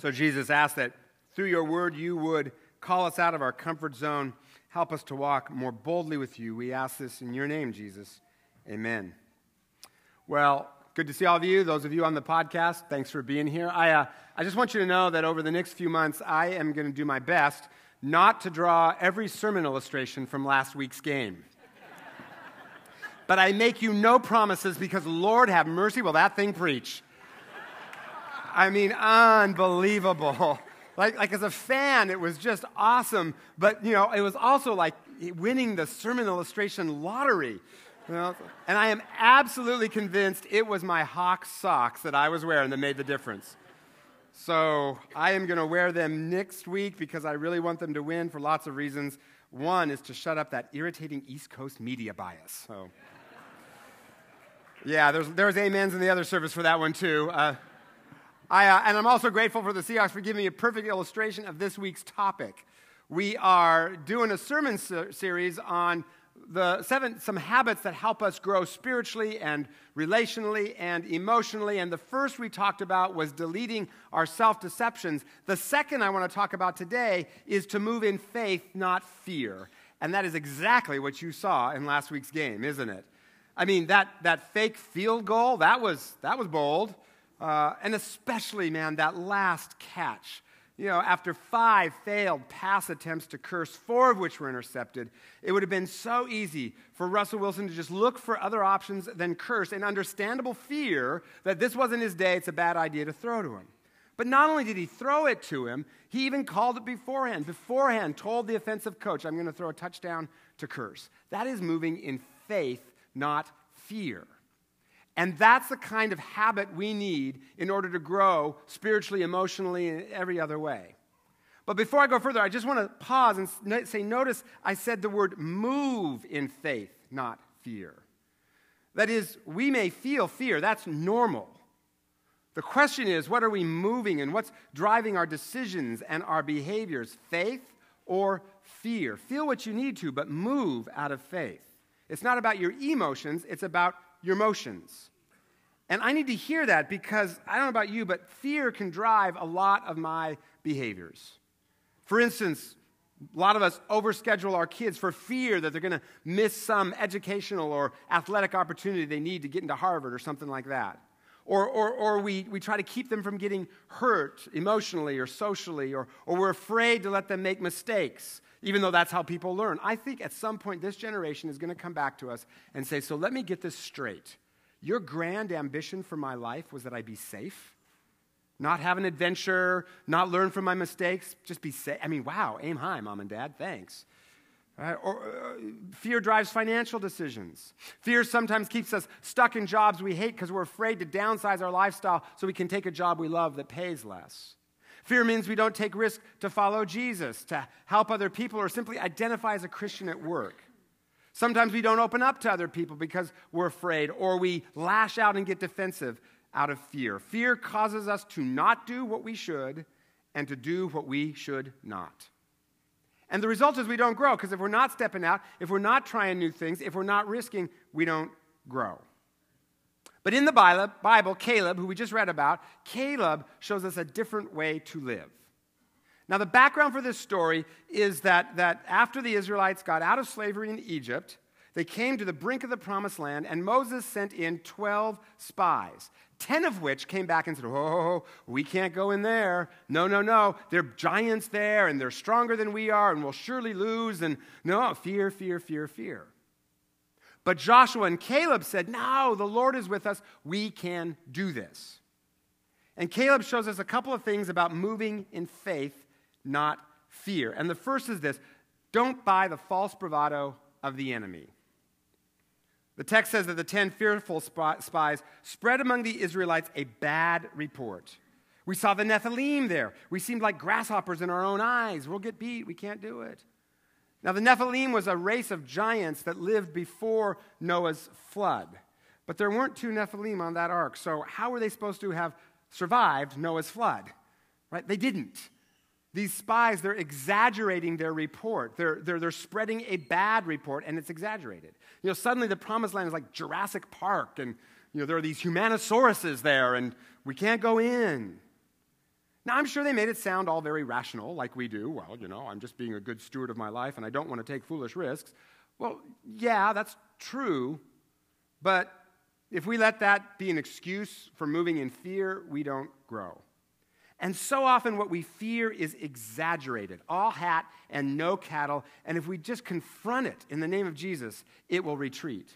So Jesus asked that through your word you would call us out of our comfort zone, help us to walk more boldly with you. We ask this in your name, Jesus. Amen. Well, good to see all of you. Those of you on the podcast, thanks for being here. I, uh, I just want you to know that over the next few months, I am going to do my best not to draw every sermon illustration from last week's game. but I make you no promises because, Lord have mercy, will that thing preach? I mean, unbelievable. Like, like as a fan, it was just awesome. But, you know, it was also like winning the sermon illustration lottery. You know? And I am absolutely convinced it was my Hawk socks that I was wearing that made the difference. So I am going to wear them next week because I really want them to win for lots of reasons. One is to shut up that irritating East Coast media bias. So, yeah, there's, there's amens in the other service for that one, too. Uh, I, uh, and I'm also grateful for the Seahawks for giving me a perfect illustration of this week's topic. We are doing a sermon ser- series on the seven some habits that help us grow spiritually and relationally and emotionally and the first we talked about was deleting our self-deceptions. The second i want to talk about today is to move in faith not fear. And that is exactly what you saw in last week's game isn't it? I mean that that fake field goal that was that was bold uh, and especially, man, that last catch. You know, after five failed pass attempts to Kearse, four of which were intercepted, it would have been so easy for Russell Wilson to just look for other options than Kearse and understandable fear that this wasn't his day, it's a bad idea to throw to him. But not only did he throw it to him, he even called it beforehand. Beforehand, told the offensive coach, I'm going to throw a touchdown to Kearse. That is moving in faith, not fear. And that's the kind of habit we need in order to grow spiritually, emotionally, and every other way. But before I go further, I just want to pause and say, notice I said the word move in faith, not fear. That is, we may feel fear, that's normal. The question is, what are we moving and what's driving our decisions and our behaviors? Faith or fear? Feel what you need to, but move out of faith. It's not about your emotions, it's about your motions. And I need to hear that because I don't know about you, but fear can drive a lot of my behaviors. For instance, a lot of us overschedule our kids for fear that they're going to miss some educational or athletic opportunity they need to get into Harvard or something like that. Or, or, or we, we try to keep them from getting hurt emotionally or socially, or, or we're afraid to let them make mistakes, even though that's how people learn. I think at some point this generation is going to come back to us and say, So let me get this straight. Your grand ambition for my life was that I be safe, not have an adventure, not learn from my mistakes, just be safe. I mean, wow, aim high, mom and dad, thanks. Right? Or, uh, fear drives financial decisions. Fear sometimes keeps us stuck in jobs we hate because we're afraid to downsize our lifestyle so we can take a job we love that pays less. Fear means we don't take risk to follow Jesus, to help other people, or simply identify as a Christian at work. Sometimes we don't open up to other people because we're afraid, or we lash out and get defensive out of fear. Fear causes us to not do what we should and to do what we should not. And the result is we don't grow because if we're not stepping out, if we're not trying new things, if we're not risking, we don't grow. But in the Bible, Caleb, who we just read about, Caleb shows us a different way to live. Now, the background for this story is that, that after the Israelites got out of slavery in Egypt, they came to the brink of the promised land, and Moses sent in 12 spies, 10 of which came back and said, Oh, we can't go in there. No, no, no. There are giants there, and they're stronger than we are, and we'll surely lose. And no, fear, fear, fear, fear. But Joshua and Caleb said, No, the Lord is with us. We can do this. And Caleb shows us a couple of things about moving in faith not fear. And the first is this don't buy the false bravado of the enemy. The text says that the ten fearful spies spread among the Israelites a bad report. We saw the Nephilim there. We seemed like grasshoppers in our own eyes. We'll get beat. We can't do it. Now, the Nephilim was a race of giants that lived before Noah's flood. But there weren't two Nephilim on that ark. So, how were they supposed to have survived Noah's flood? Right? They didn't. These spies, they're exaggerating their report. They're, they're, they're spreading a bad report, and it's exaggerated. You know, suddenly the promised land is like Jurassic Park, and, you know, there are these humanosauruses there, and we can't go in. Now, I'm sure they made it sound all very rational, like we do. Well, you know, I'm just being a good steward of my life and I don't want to take foolish risks. Well, yeah, that's true. But if we let that be an excuse for moving in fear, we don't grow. And so often, what we fear is exaggerated all hat and no cattle. And if we just confront it in the name of Jesus, it will retreat.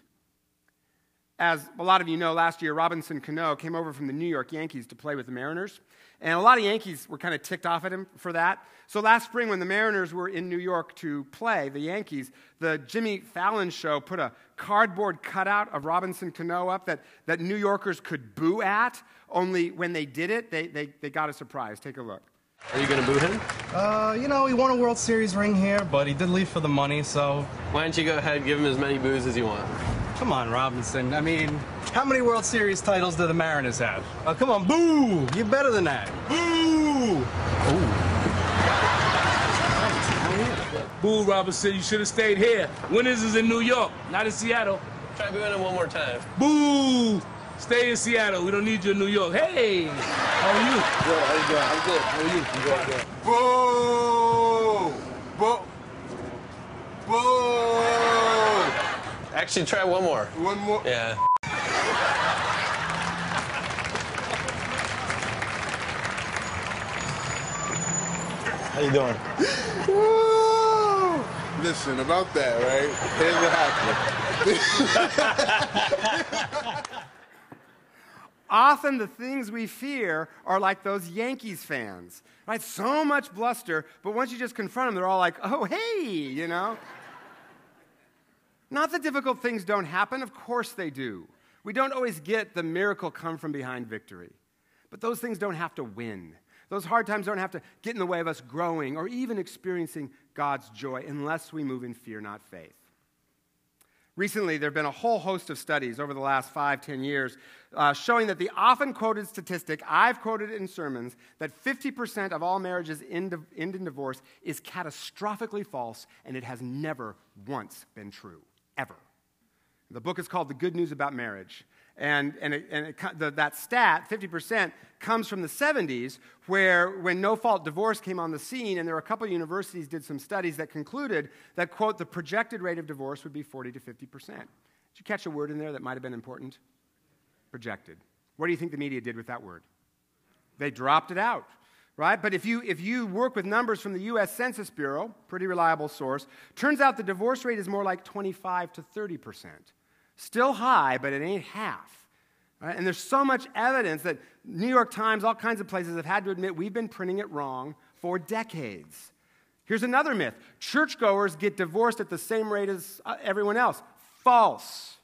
As a lot of you know, last year, Robinson Cano came over from the New York Yankees to play with the Mariners. And a lot of Yankees were kind of ticked off at him for that. So last spring, when the Mariners were in New York to play the Yankees, the Jimmy Fallon show put a cardboard cutout of Robinson Cano up that, that New Yorkers could boo at. Only when they did it, they, they, they got a surprise. Take a look. Are you going to boo him? Uh, you know, he won a World Series ring here, but he did leave for the money, so. Why don't you go ahead and give him as many boos as you want? Come on, Robinson. I mean, how many World Series titles do the Mariners have? Oh, come on, boo! You're better than that. Boo! Boo, Robinson, you should have stayed here. Winners is in New York, not in Seattle. Try booing him one more time. Boo! Stay in Seattle. We don't need you in New York. Hey! How are you? Good, how you doing? I'm good. How are you? I'm good, good. Boo! Boo! Boo! Actually, try one more. One more. Yeah. How you doing? Woo! Listen, about that, right? Here's what happened. Often the things we fear are like those Yankees fans, right? So much bluster, but once you just confront them, they're all like, oh, hey, you know? Not that difficult things don't happen, of course they do. We don't always get the miracle come from behind victory. But those things don't have to win. Those hard times don't have to get in the way of us growing or even experiencing God's joy unless we move in fear, not faith. Recently, there have been a whole host of studies over the last five, ten years uh, showing that the often quoted statistic, I've quoted in sermons, that 50% of all marriages end, end in divorce is catastrophically false, and it has never once been true, ever. The book is called The Good News About Marriage. And, and, it, and it, the, that stat, 50%, comes from the 70s, where when no fault divorce came on the scene, and there were a couple universities did some studies that concluded that, quote, the projected rate of divorce would be 40 to 50%. Did you catch a word in there that might have been important? Projected. What do you think the media did with that word? They dropped it out, right? But if you, if you work with numbers from the US Census Bureau, pretty reliable source, turns out the divorce rate is more like 25 to 30%. Still high, but it ain't half. Right? And there's so much evidence that New York Times, all kinds of places have had to admit we've been printing it wrong for decades. Here's another myth churchgoers get divorced at the same rate as uh, everyone else. False.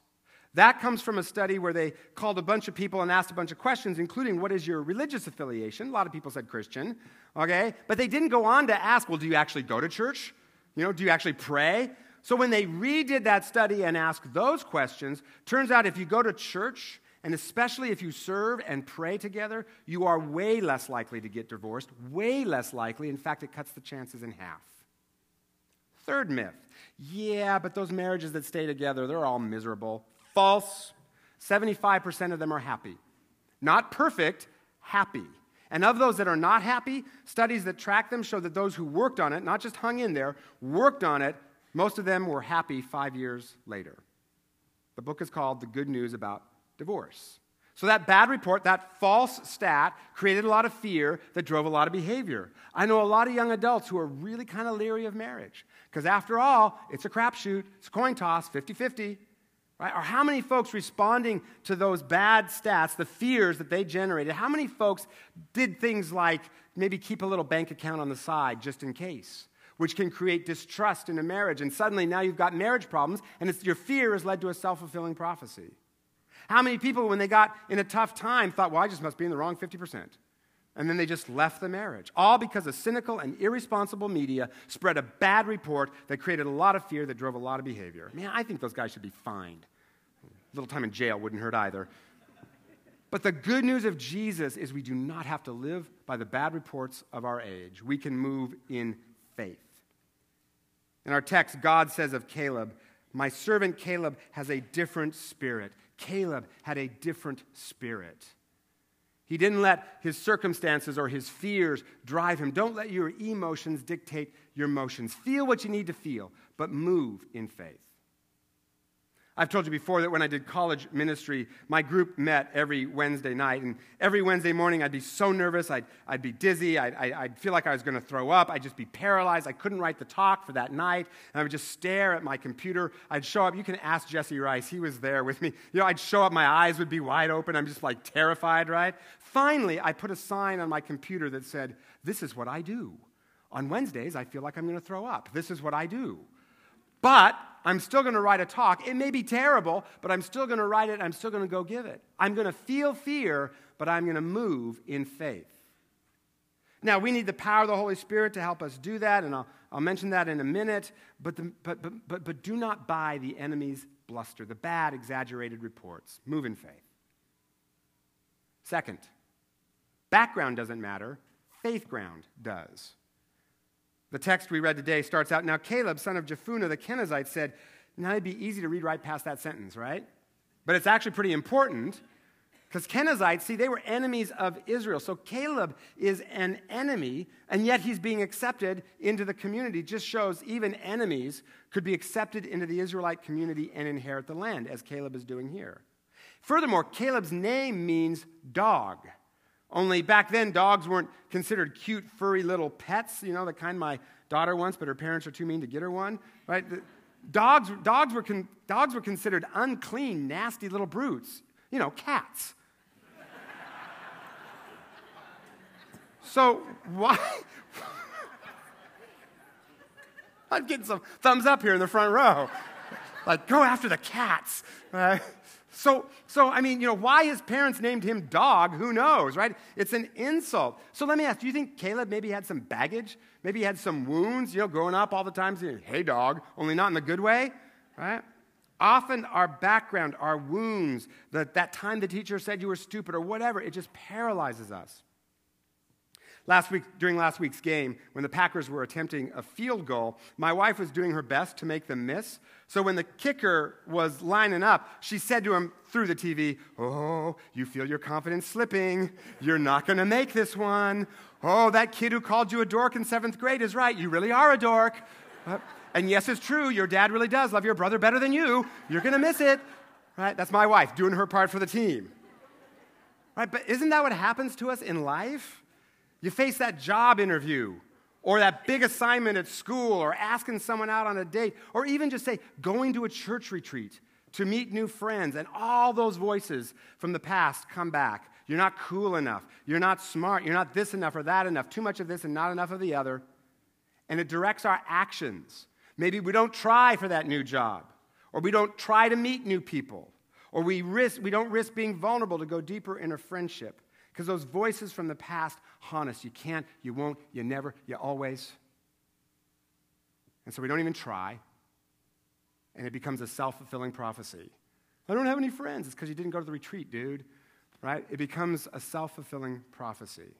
That comes from a study where they called a bunch of people and asked a bunch of questions, including what is your religious affiliation? A lot of people said Christian, okay? But they didn't go on to ask, well, do you actually go to church? You know, do you actually pray? So when they redid that study and asked those questions, turns out if you go to church, and especially if you serve and pray together, you are way less likely to get divorced, way less likely. In fact, it cuts the chances in half. Third myth yeah, but those marriages that stay together, they're all miserable. False. 75% of them are happy. Not perfect, happy. And of those that are not happy, studies that track them show that those who worked on it, not just hung in there, worked on it, most of them were happy five years later. The book is called The Good News About Divorce. So, that bad report, that false stat, created a lot of fear that drove a lot of behavior. I know a lot of young adults who are really kind of leery of marriage. Because after all, it's a crapshoot, it's a coin toss, 50 50. Right? Or how many folks responding to those bad stats, the fears that they generated, how many folks did things like maybe keep a little bank account on the side just in case? which can create distrust in a marriage. And suddenly now you've got marriage problems, and your fear has led to a self fulfilling prophecy. How many people, when they got in a tough time, thought, well, I just must be in the wrong 50%? And then they just left the marriage. All because a cynical and irresponsible media spread a bad report that created a lot of fear that drove a lot of behavior. Man, I think those guys should be fined. A little time in jail wouldn't hurt either. But the good news of Jesus is we do not have to live by the bad reports of our age. We can move in faith. In our text, God says of Caleb, My servant Caleb has a different spirit. Caleb had a different spirit. He didn't let his circumstances or his fears drive him. Don't let your emotions dictate your motions. Feel what you need to feel, but move in faith. I've told you before that when I did college ministry, my group met every Wednesday night. And every Wednesday morning, I'd be so nervous. I'd, I'd be dizzy. I'd, I'd feel like I was going to throw up. I'd just be paralyzed. I couldn't write the talk for that night. And I would just stare at my computer. I'd show up. You can ask Jesse Rice. He was there with me. You know, I'd show up. My eyes would be wide open. I'm just like terrified, right? Finally, I put a sign on my computer that said, This is what I do. On Wednesdays, I feel like I'm going to throw up. This is what I do. But I'm still going to write a talk. It may be terrible, but I'm still going to write it. I'm still going to go give it. I'm going to feel fear, but I'm going to move in faith. Now, we need the power of the Holy Spirit to help us do that, and I'll, I'll mention that in a minute. But, the, but, but, but, but do not buy the enemy's bluster, the bad, exaggerated reports. Move in faith. Second, background doesn't matter, faith ground does. The text we read today starts out Now Caleb, son of Jephunneh the Kenizzite, said, Now it'd be easy to read right past that sentence, right? But it's actually pretty important because Kenizzites, see, they were enemies of Israel. So Caleb is an enemy, and yet he's being accepted into the community. Just shows even enemies could be accepted into the Israelite community and inherit the land, as Caleb is doing here. Furthermore, Caleb's name means dog. Only back then, dogs weren't considered cute, furry little pets, you know, the kind my daughter wants, but her parents are too mean to get her one, right? dogs, dogs, were con- dogs were considered unclean, nasty little brutes, you know, cats. so, why? I'm getting some thumbs up here in the front row. Like, go after the cats. Right? So, so, I mean, you know, why his parents named him dog, who knows, right? It's an insult. So let me ask, do you think Caleb maybe had some baggage? Maybe he had some wounds, you know, growing up all the time saying, hey, dog, only not in the good way, right? Often our background, our wounds, that, that time the teacher said you were stupid or whatever, it just paralyzes us. Last week, during last week's game, when the Packers were attempting a field goal, my wife was doing her best to make them miss. So when the kicker was lining up, she said to him through the TV, Oh, you feel your confidence slipping. You're not going to make this one. Oh, that kid who called you a dork in seventh grade is right. You really are a dork. Uh, and yes, it's true. Your dad really does love your brother better than you. You're going to miss it. Right? That's my wife doing her part for the team. Right? But isn't that what happens to us in life? You face that job interview or that big assignment at school or asking someone out on a date or even just say going to a church retreat to meet new friends and all those voices from the past come back. You're not cool enough. You're not smart. You're not this enough or that enough. Too much of this and not enough of the other. And it directs our actions. Maybe we don't try for that new job or we don't try to meet new people or we risk we don't risk being vulnerable to go deeper in a friendship because those voices from the past haunt us. You can't, you won't, you never, you always. And so we don't even try. And it becomes a self fulfilling prophecy. I don't have any friends. It's because you didn't go to the retreat, dude. Right? It becomes a self fulfilling prophecy.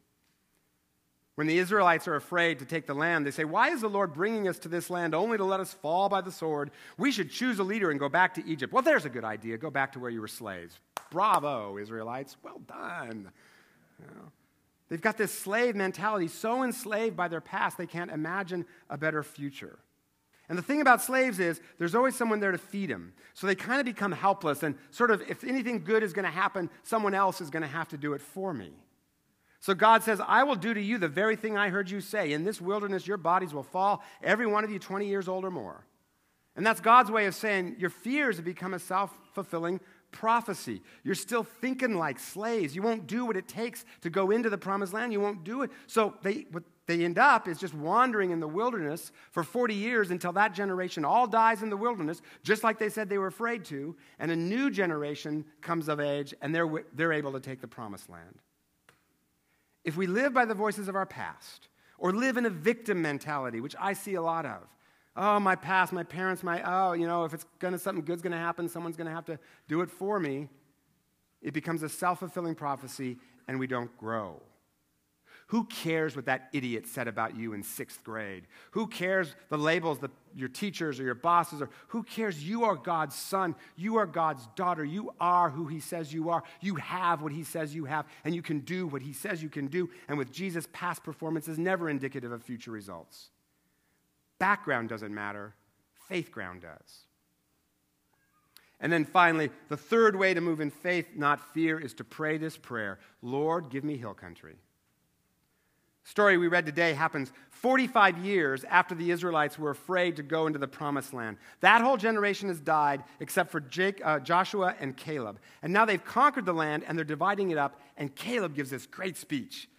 When the Israelites are afraid to take the land, they say, Why is the Lord bringing us to this land only to let us fall by the sword? We should choose a leader and go back to Egypt. Well, there's a good idea. Go back to where you were slaves. Bravo, Israelites. Well done. They've got this slave mentality, so enslaved by their past, they can't imagine a better future. And the thing about slaves is there's always someone there to feed them. So they kind of become helpless, and sort of, if anything good is going to happen, someone else is going to have to do it for me. So God says, I will do to you the very thing I heard you say. In this wilderness, your bodies will fall, every one of you 20 years old or more. And that's God's way of saying your fears have become a self fulfilling prophecy. You're still thinking like slaves. You won't do what it takes to go into the promised land. You won't do it. So they, what they end up is just wandering in the wilderness for 40 years until that generation all dies in the wilderness, just like they said they were afraid to, and a new generation comes of age and they're, they're able to take the promised land. If we live by the voices of our past, or live in a victim mentality, which I see a lot of, oh, my past, my parents, my, oh, you know, if it's gonna, something good's gonna happen, someone's gonna have to do it for me. It becomes a self fulfilling prophecy and we don't grow. Who cares what that idiot said about you in sixth grade? Who cares the labels that your teachers or your bosses or Who cares? You are God's son. You are God's daughter. You are who He says you are. You have what He says you have, and you can do what He says you can do. And with Jesus, past performance is never indicative of future results. Background doesn't matter, faith ground does. And then finally, the third way to move in faith, not fear, is to pray this prayer Lord, give me hill country story we read today happens 45 years after the Israelites were afraid to go into the promised land. That whole generation has died except for Jake, uh, Joshua and Caleb. And now they've conquered the land and they're dividing it up. And Caleb gives this great speech.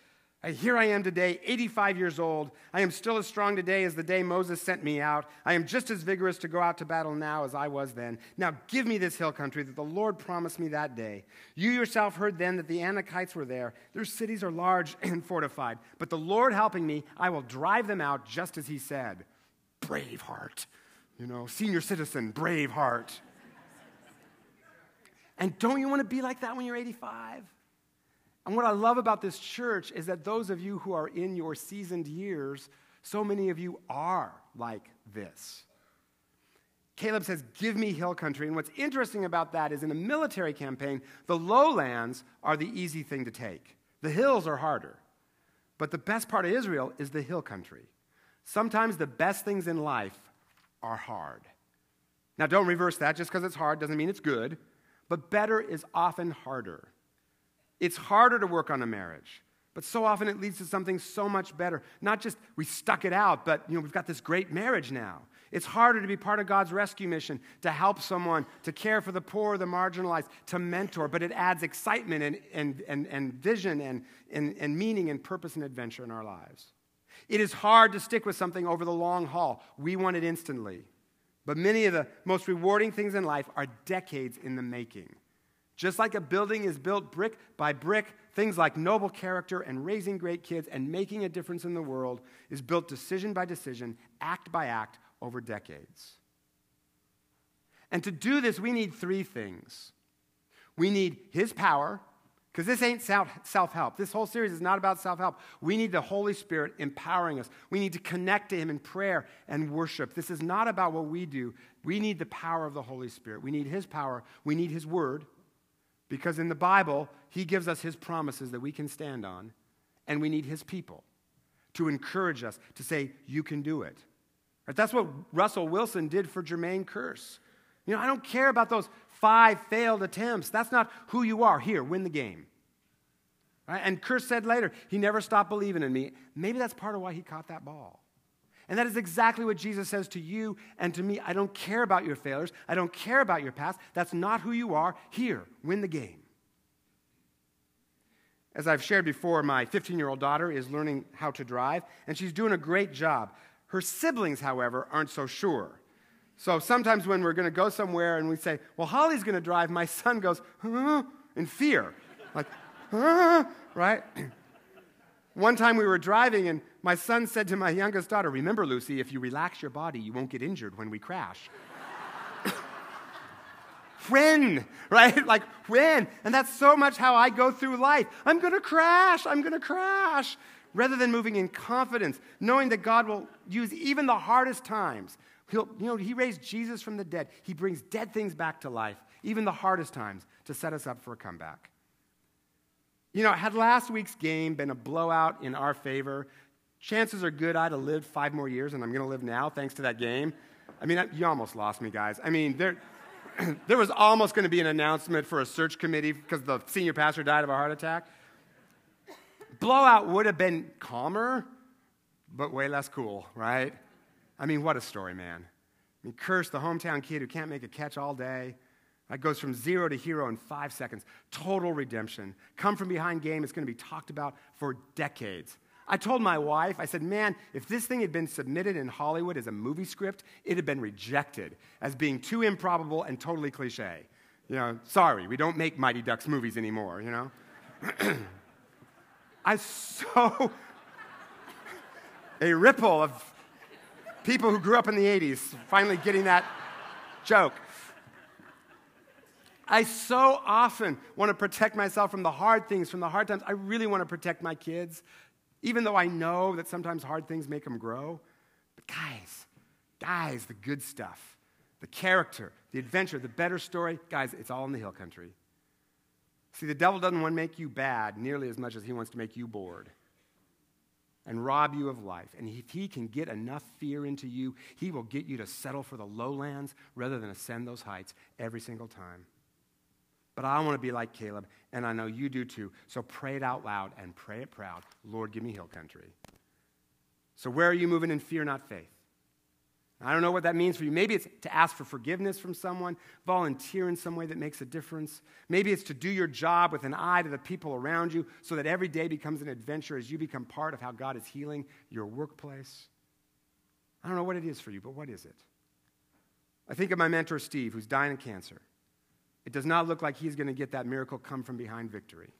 Here I am today, 85 years old. I am still as strong today as the day Moses sent me out. I am just as vigorous to go out to battle now as I was then. Now give me this hill country that the Lord promised me that day. You yourself heard then that the Anakites were there. Their cities are large and fortified. But the Lord helping me, I will drive them out just as he said. Brave heart. You know, senior citizen, brave heart. And don't you want to be like that when you're 85? And what I love about this church is that those of you who are in your seasoned years, so many of you are like this. Caleb says, Give me hill country. And what's interesting about that is in a military campaign, the lowlands are the easy thing to take, the hills are harder. But the best part of Israel is the hill country. Sometimes the best things in life are hard. Now, don't reverse that. Just because it's hard doesn't mean it's good, but better is often harder. It's harder to work on a marriage, but so often it leads to something so much better. Not just we stuck it out, but you know, we've got this great marriage now. It's harder to be part of God's rescue mission, to help someone, to care for the poor, the marginalized, to mentor, but it adds excitement and, and, and, and vision and, and, and meaning and purpose and adventure in our lives. It is hard to stick with something over the long haul. We want it instantly. But many of the most rewarding things in life are decades in the making. Just like a building is built brick by brick, things like noble character and raising great kids and making a difference in the world is built decision by decision, act by act, over decades. And to do this, we need three things. We need His power, because this ain't self help. This whole series is not about self help. We need the Holy Spirit empowering us. We need to connect to Him in prayer and worship. This is not about what we do. We need the power of the Holy Spirit. We need His power. We need His Word. Because in the Bible, He gives us His promises that we can stand on, and we need His people to encourage us to say, You can do it. Right? That's what Russell Wilson did for Jermaine Kearse. You know, I don't care about those five failed attempts. That's not who you are. Here, win the game. Right? And Kearse said later, he never stopped believing in me. Maybe that's part of why he caught that ball. And that is exactly what Jesus says to you and to me. I don't care about your failures. I don't care about your past. That's not who you are. Here, win the game. As I've shared before, my 15 year old daughter is learning how to drive, and she's doing a great job. Her siblings, however, aren't so sure. So sometimes when we're going to go somewhere and we say, Well, Holly's going to drive, my son goes, huh? in fear. Like, huh? right? One time we were driving, and my son said to my youngest daughter, Remember, Lucy, if you relax your body, you won't get injured when we crash. when, right? Like, when? And that's so much how I go through life. I'm going to crash. I'm going to crash. Rather than moving in confidence, knowing that God will use even the hardest times. He'll, you know, he raised Jesus from the dead. He brings dead things back to life, even the hardest times, to set us up for a comeback. You know, had last week's game been a blowout in our favor, chances are good I'd have lived five more years, and I'm going to live now thanks to that game. I mean, you almost lost me, guys. I mean, there, there was almost going to be an announcement for a search committee because the senior pastor died of a heart attack. Blowout would have been calmer, but way less cool, right? I mean, what a story, man. I mean, Kearse the hometown kid who can't make a catch all day. That goes from zero to hero in five seconds. Total redemption. Come from behind game. It's going to be talked about for decades. I told my wife, I said, man, if this thing had been submitted in Hollywood as a movie script, it had been rejected as being too improbable and totally cliche. You know, sorry, we don't make Mighty Ducks movies anymore, you know? I so a ripple of people who grew up in the 80s finally getting that joke. I so often want to protect myself from the hard things, from the hard times. I really want to protect my kids. Even though I know that sometimes hard things make them grow. But guys, guys, the good stuff, the character, the adventure, the better story, guys, it's all in the hill country. See, the devil doesn't want to make you bad nearly as much as he wants to make you bored and rob you of life. And if he can get enough fear into you, he will get you to settle for the lowlands rather than ascend those heights every single time. But I want to be like Caleb, and I know you do too. So pray it out loud and pray it proud. Lord, give me hill country. So, where are you moving in fear, not faith? I don't know what that means for you. Maybe it's to ask for forgiveness from someone, volunteer in some way that makes a difference. Maybe it's to do your job with an eye to the people around you so that every day becomes an adventure as you become part of how God is healing your workplace. I don't know what it is for you, but what is it? I think of my mentor, Steve, who's dying of cancer. It does not look like he's going to get that miracle come from behind victory.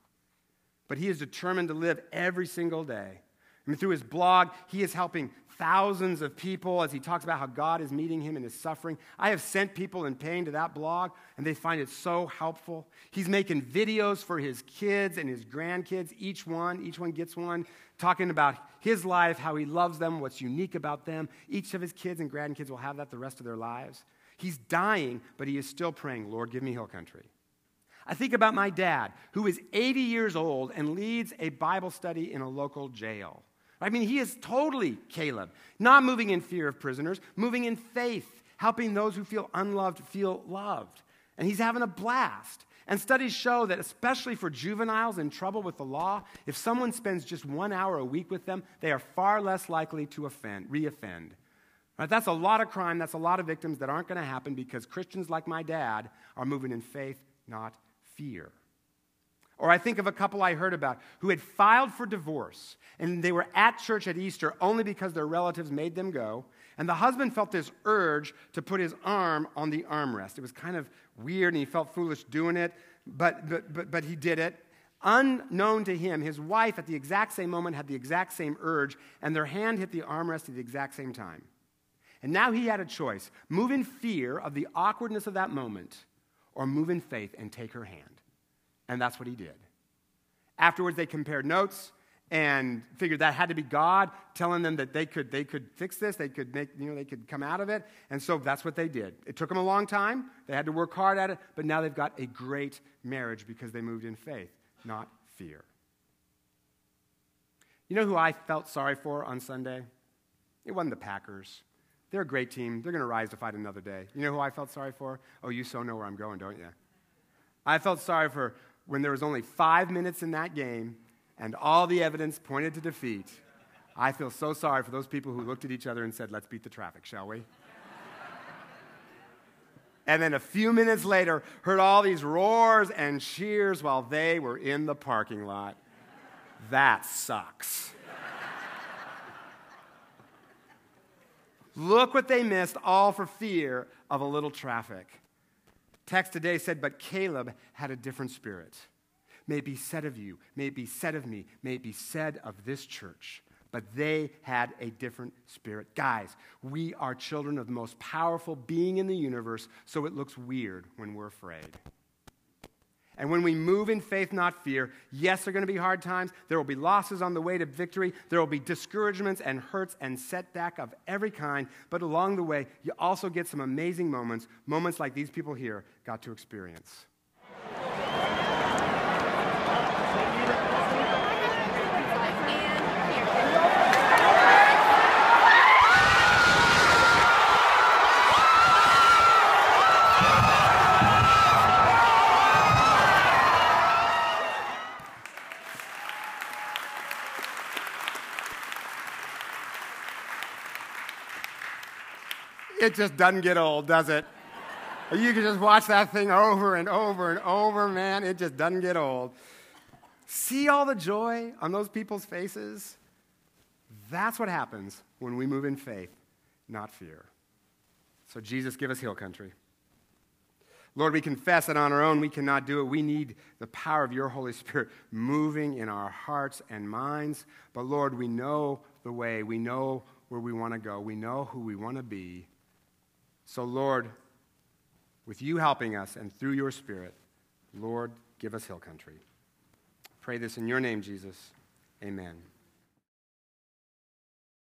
But he is determined to live every single day. I mean, through his blog, he is helping thousands of people as he talks about how God is meeting him in his suffering. I have sent people in pain to that blog, and they find it so helpful. He's making videos for his kids and his grandkids, each one, each one gets one, talking about his life, how he loves them, what's unique about them. Each of his kids and grandkids will have that the rest of their lives. He's dying, but he is still praying, Lord, give me hill country. I think about my dad, who is 80 years old and leads a Bible study in a local jail. I mean, he is totally Caleb, not moving in fear of prisoners, moving in faith, helping those who feel unloved feel loved. And he's having a blast. And studies show that, especially for juveniles in trouble with the law, if someone spends just one hour a week with them, they are far less likely to offend, reoffend. Right? That's a lot of crime. That's a lot of victims that aren't going to happen because Christians like my dad are moving in faith, not fear. Or I think of a couple I heard about who had filed for divorce and they were at church at Easter only because their relatives made them go. And the husband felt this urge to put his arm on the armrest. It was kind of weird and he felt foolish doing it, but, but, but, but he did it. Unknown to him, his wife at the exact same moment had the exact same urge, and their hand hit the armrest at the exact same time. And now he had a choice move in fear of the awkwardness of that moment, or move in faith and take her hand. And that's what he did. Afterwards, they compared notes and figured that had to be God telling them that they could, they could fix this, they could make, you know, they could come out of it. And so that's what they did. It took them a long time. They had to work hard at it, but now they've got a great marriage because they moved in faith, not fear. You know who I felt sorry for on Sunday? It wasn't the Packers. They're a great team. They're going to rise to fight another day. You know who I felt sorry for? Oh, you so know where I'm going, don't you? I felt sorry for when there was only five minutes in that game and all the evidence pointed to defeat, I feel so sorry for those people who looked at each other and said, Let's beat the traffic, shall we? and then a few minutes later, heard all these roars and cheers while they were in the parking lot. That sucks. Look what they missed, all for fear of a little traffic text today said, But Caleb had a different spirit. May be said of you, may be said of me, may be said of this church. But they had a different spirit. Guys, we are children of the most powerful being in the universe, so it looks weird when we're afraid. And when we move in faith, not fear, yes, there are going to be hard times. There will be losses on the way to victory. There will be discouragements and hurts and setback of every kind. But along the way, you also get some amazing moments, moments like these people here got to experience. It just doesn't get old, does it? You can just watch that thing over and over and over, man. It just doesn't get old. See all the joy on those people's faces? That's what happens when we move in faith, not fear. So, Jesus, give us hill country. Lord, we confess that on our own we cannot do it. We need the power of your Holy Spirit moving in our hearts and minds. But Lord, we know the way. We know where we want to go. We know who we want to be. So, Lord, with you helping us and through your Spirit, Lord, give us hill country. Pray this in your name, Jesus. Amen.